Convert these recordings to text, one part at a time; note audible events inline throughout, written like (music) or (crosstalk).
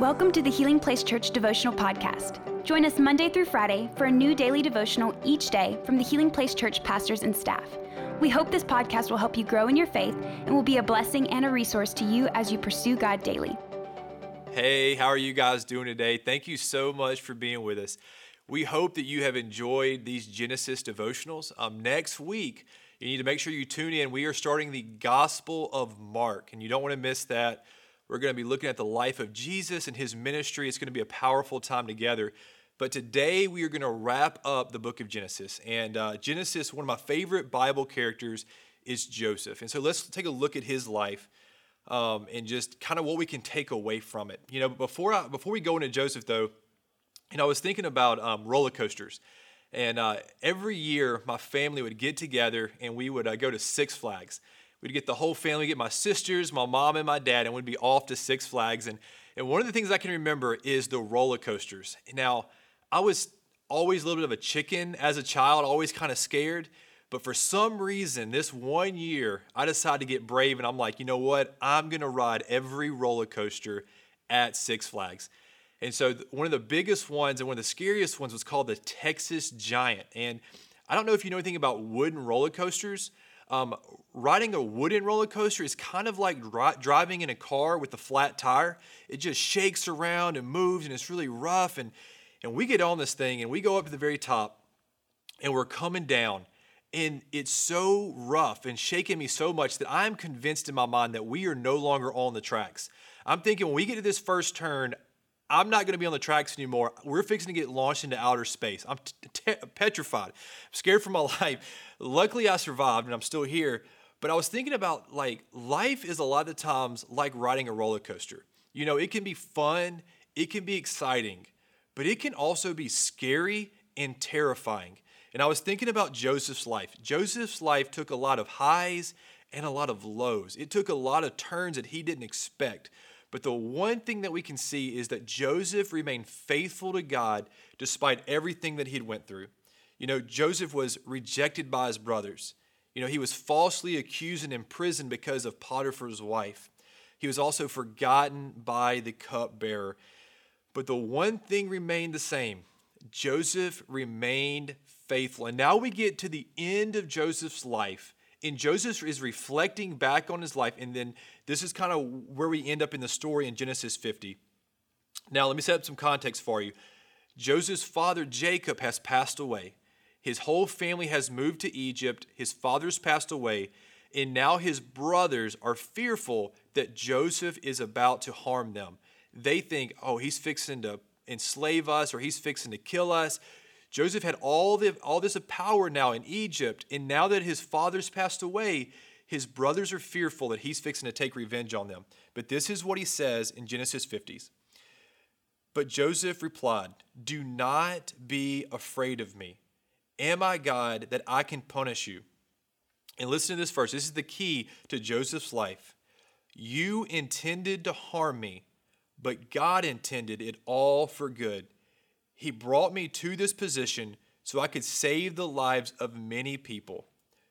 Welcome to the Healing Place Church Devotional Podcast. Join us Monday through Friday for a new daily devotional each day from the Healing Place Church pastors and staff. We hope this podcast will help you grow in your faith and will be a blessing and a resource to you as you pursue God daily. Hey, how are you guys doing today? Thank you so much for being with us. We hope that you have enjoyed these Genesis devotionals. Um, next week, you need to make sure you tune in. We are starting the Gospel of Mark, and you don't want to miss that. We're going to be looking at the life of Jesus and his ministry. It's going to be a powerful time together. But today we are going to wrap up the book of Genesis. And uh, Genesis, one of my favorite Bible characters is Joseph. And so let's take a look at his life um, and just kind of what we can take away from it. You know, before I, before we go into Joseph, though, you know, I was thinking about um, roller coasters. And uh, every year, my family would get together and we would uh, go to Six Flags. We'd get the whole family, get my sisters, my mom, and my dad, and we'd be off to Six Flags. And, and one of the things I can remember is the roller coasters. Now, I was always a little bit of a chicken as a child, always kind of scared. But for some reason, this one year, I decided to get brave and I'm like, you know what? I'm going to ride every roller coaster at Six Flags. And so one of the biggest ones and one of the scariest ones was called the Texas Giant. And I don't know if you know anything about wooden roller coasters. Um, riding a wooden roller coaster is kind of like dri- driving in a car with a flat tire. It just shakes around and moves, and it's really rough. And and we get on this thing, and we go up to the very top, and we're coming down, and it's so rough and shaking me so much that I'm convinced in my mind that we are no longer on the tracks. I'm thinking when we get to this first turn, I'm not going to be on the tracks anymore. We're fixing to get launched into outer space. I'm t- t- petrified. I'm scared for my (laughs) life. Luckily, I survived and I'm still here. But I was thinking about like life is a lot of times like riding a roller coaster. You know, it can be fun, it can be exciting, but it can also be scary and terrifying. And I was thinking about Joseph's life. Joseph's life took a lot of highs and a lot of lows. It took a lot of turns that he didn't expect. But the one thing that we can see is that Joseph remained faithful to God despite everything that he'd went through. You know, Joseph was rejected by his brothers. You know, he was falsely accused and imprisoned because of Potiphar's wife. He was also forgotten by the cupbearer. But the one thing remained the same Joseph remained faithful. And now we get to the end of Joseph's life. And Joseph is reflecting back on his life, and then this is kind of where we end up in the story in Genesis 50. Now, let me set up some context for you. Joseph's father, Jacob, has passed away. His whole family has moved to Egypt. His father's passed away. And now his brothers are fearful that Joseph is about to harm them. They think, oh, he's fixing to enslave us or he's fixing to kill us. Joseph had all, the, all this power now in Egypt. And now that his father's passed away, his brothers are fearful that he's fixing to take revenge on them. But this is what he says in Genesis 50s. But Joseph replied, Do not be afraid of me. Am I God that I can punish you? And listen to this verse. This is the key to Joseph's life. You intended to harm me, but God intended it all for good. He brought me to this position so I could save the lives of many people.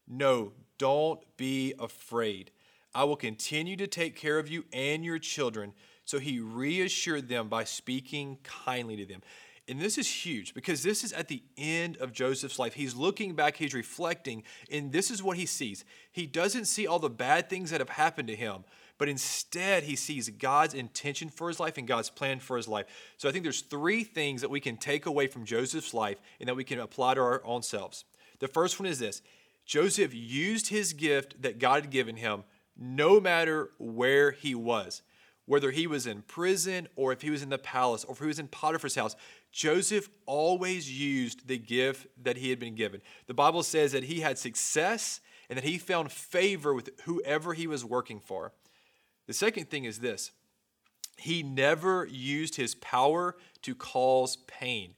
No, don't be afraid. I will continue to take care of you and your children. So he reassured them by speaking kindly to them. And this is huge because this is at the end of Joseph's life. He's looking back, he's reflecting, and this is what he sees. He doesn't see all the bad things that have happened to him, but instead he sees God's intention for his life and God's plan for his life. So I think there's three things that we can take away from Joseph's life and that we can apply to our own selves. The first one is this Joseph used his gift that God had given him no matter where he was. Whether he was in prison or if he was in the palace or if he was in Potiphar's house, Joseph always used the gift that he had been given. The Bible says that he had success and that he found favor with whoever he was working for. The second thing is this he never used his power to cause pain.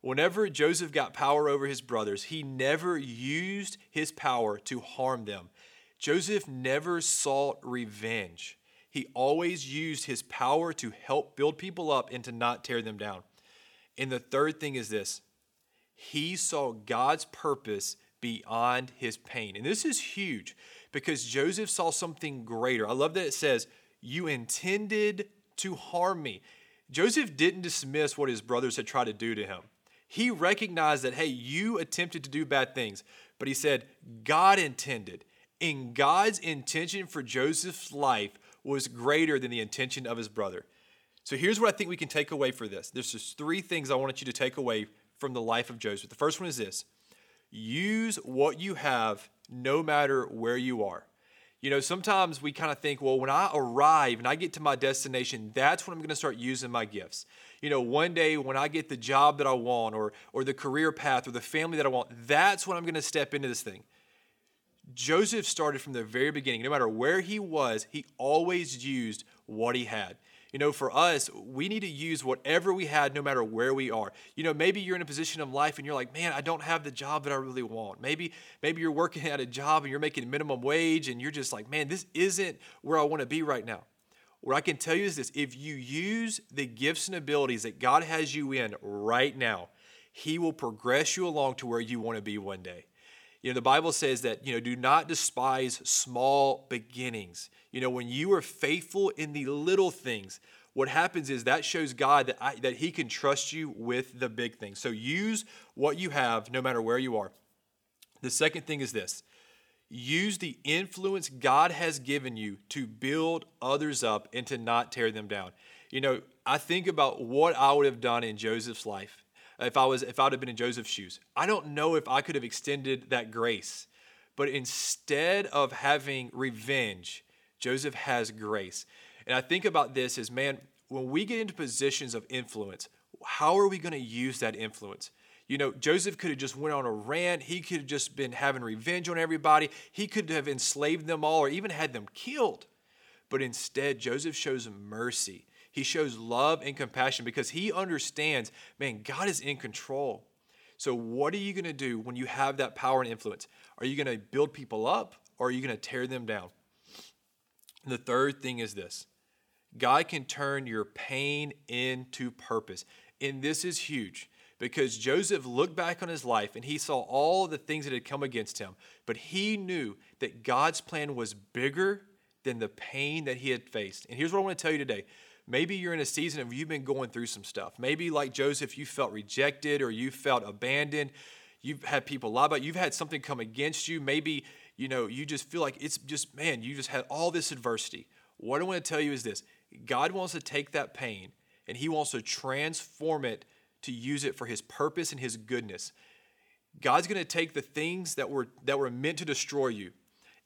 Whenever Joseph got power over his brothers, he never used his power to harm them. Joseph never sought revenge. He always used his power to help build people up and to not tear them down. And the third thing is this he saw God's purpose beyond his pain. And this is huge because Joseph saw something greater. I love that it says, You intended to harm me. Joseph didn't dismiss what his brothers had tried to do to him. He recognized that, hey, you attempted to do bad things, but he said, God intended. And God's intention for Joseph's life was greater than the intention of his brother. So here's what I think we can take away for this. There's just three things I want you to take away from the life of Joseph. The first one is this use what you have no matter where you are. You know, sometimes we kind of think, well, when I arrive and I get to my destination, that's when I'm going to start using my gifts. You know, one day when I get the job that I want or or the career path or the family that I want, that's when I'm going to step into this thing. Joseph started from the very beginning. No matter where he was, he always used what he had. You know, for us, we need to use whatever we had no matter where we are. You know, maybe you're in a position of life and you're like, man, I don't have the job that I really want. Maybe, maybe you're working (laughs) at a job and you're making minimum wage and you're just like, man, this isn't where I want to be right now. What I can tell you is this if you use the gifts and abilities that God has you in right now, He will progress you along to where you want to be one day. You know, the Bible says that, you know, do not despise small beginnings. You know, when you are faithful in the little things, what happens is that shows God that, I, that He can trust you with the big things. So use what you have no matter where you are. The second thing is this use the influence God has given you to build others up and to not tear them down. You know, I think about what I would have done in Joseph's life if I was if I'd have been in Joseph's shoes. I don't know if I could have extended that grace. But instead of having revenge, Joseph has grace. And I think about this as man, when we get into positions of influence, how are we going to use that influence? You know, Joseph could have just went on a rant. He could have just been having revenge on everybody. He could have enslaved them all or even had them killed. But instead, Joseph shows mercy. He shows love and compassion because he understands, man, God is in control. So, what are you going to do when you have that power and influence? Are you going to build people up or are you going to tear them down? And the third thing is this God can turn your pain into purpose. And this is huge because Joseph looked back on his life and he saw all the things that had come against him, but he knew that God's plan was bigger than the pain that he had faced. And here's what I want to tell you today Maybe you're in a season of you've been going through some stuff. Maybe, like Joseph, you felt rejected or you felt abandoned. You've had people lie about you. You've had something come against you. Maybe, you know, you just feel like it's just, man, you just had all this adversity. What I want to tell you is this God wants to take that pain and He wants to transform it to use it for His purpose and His goodness. God's going to take the things that were that were meant to destroy you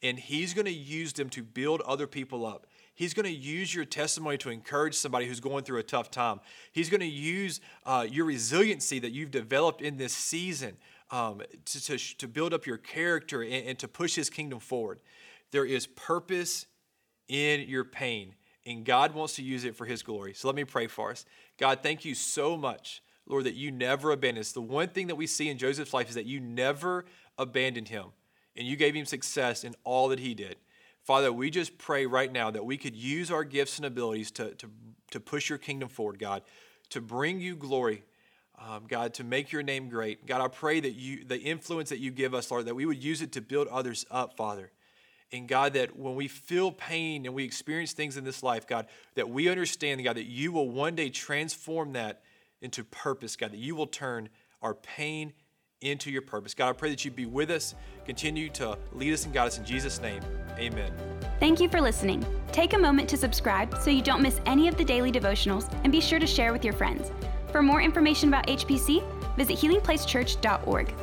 and he's going to use them to build other people up. He's going to use your testimony to encourage somebody who's going through a tough time. He's going to use uh, your resiliency that you've developed in this season um, to, to, to, build up your character and, and to push His kingdom forward. There is purpose in your pain, and God wants to use it for His glory. So let me pray for us. God, thank you so much, Lord, that you never abandoned us. The one thing that we see in Joseph's life is that you never abandoned him, and you gave him success in all that he did. Father, we just pray right now that we could use our gifts and abilities to, to, to push your kingdom forward, God, to bring you glory, um, God, to make your name great. God, I pray that you, the influence that you give us, Lord, that we would use it to build others up, Father. And God, that when we feel pain and we experience things in this life, God, that we understand, God, that you will one day transform that into purpose, God, that you will turn our pain into your purpose. God, I pray that you be with us, continue to lead us and guide us in Jesus' name. Amen. Thank you for listening. Take a moment to subscribe so you don't miss any of the daily devotionals and be sure to share with your friends. For more information about HPC, visit healingplacechurch.org.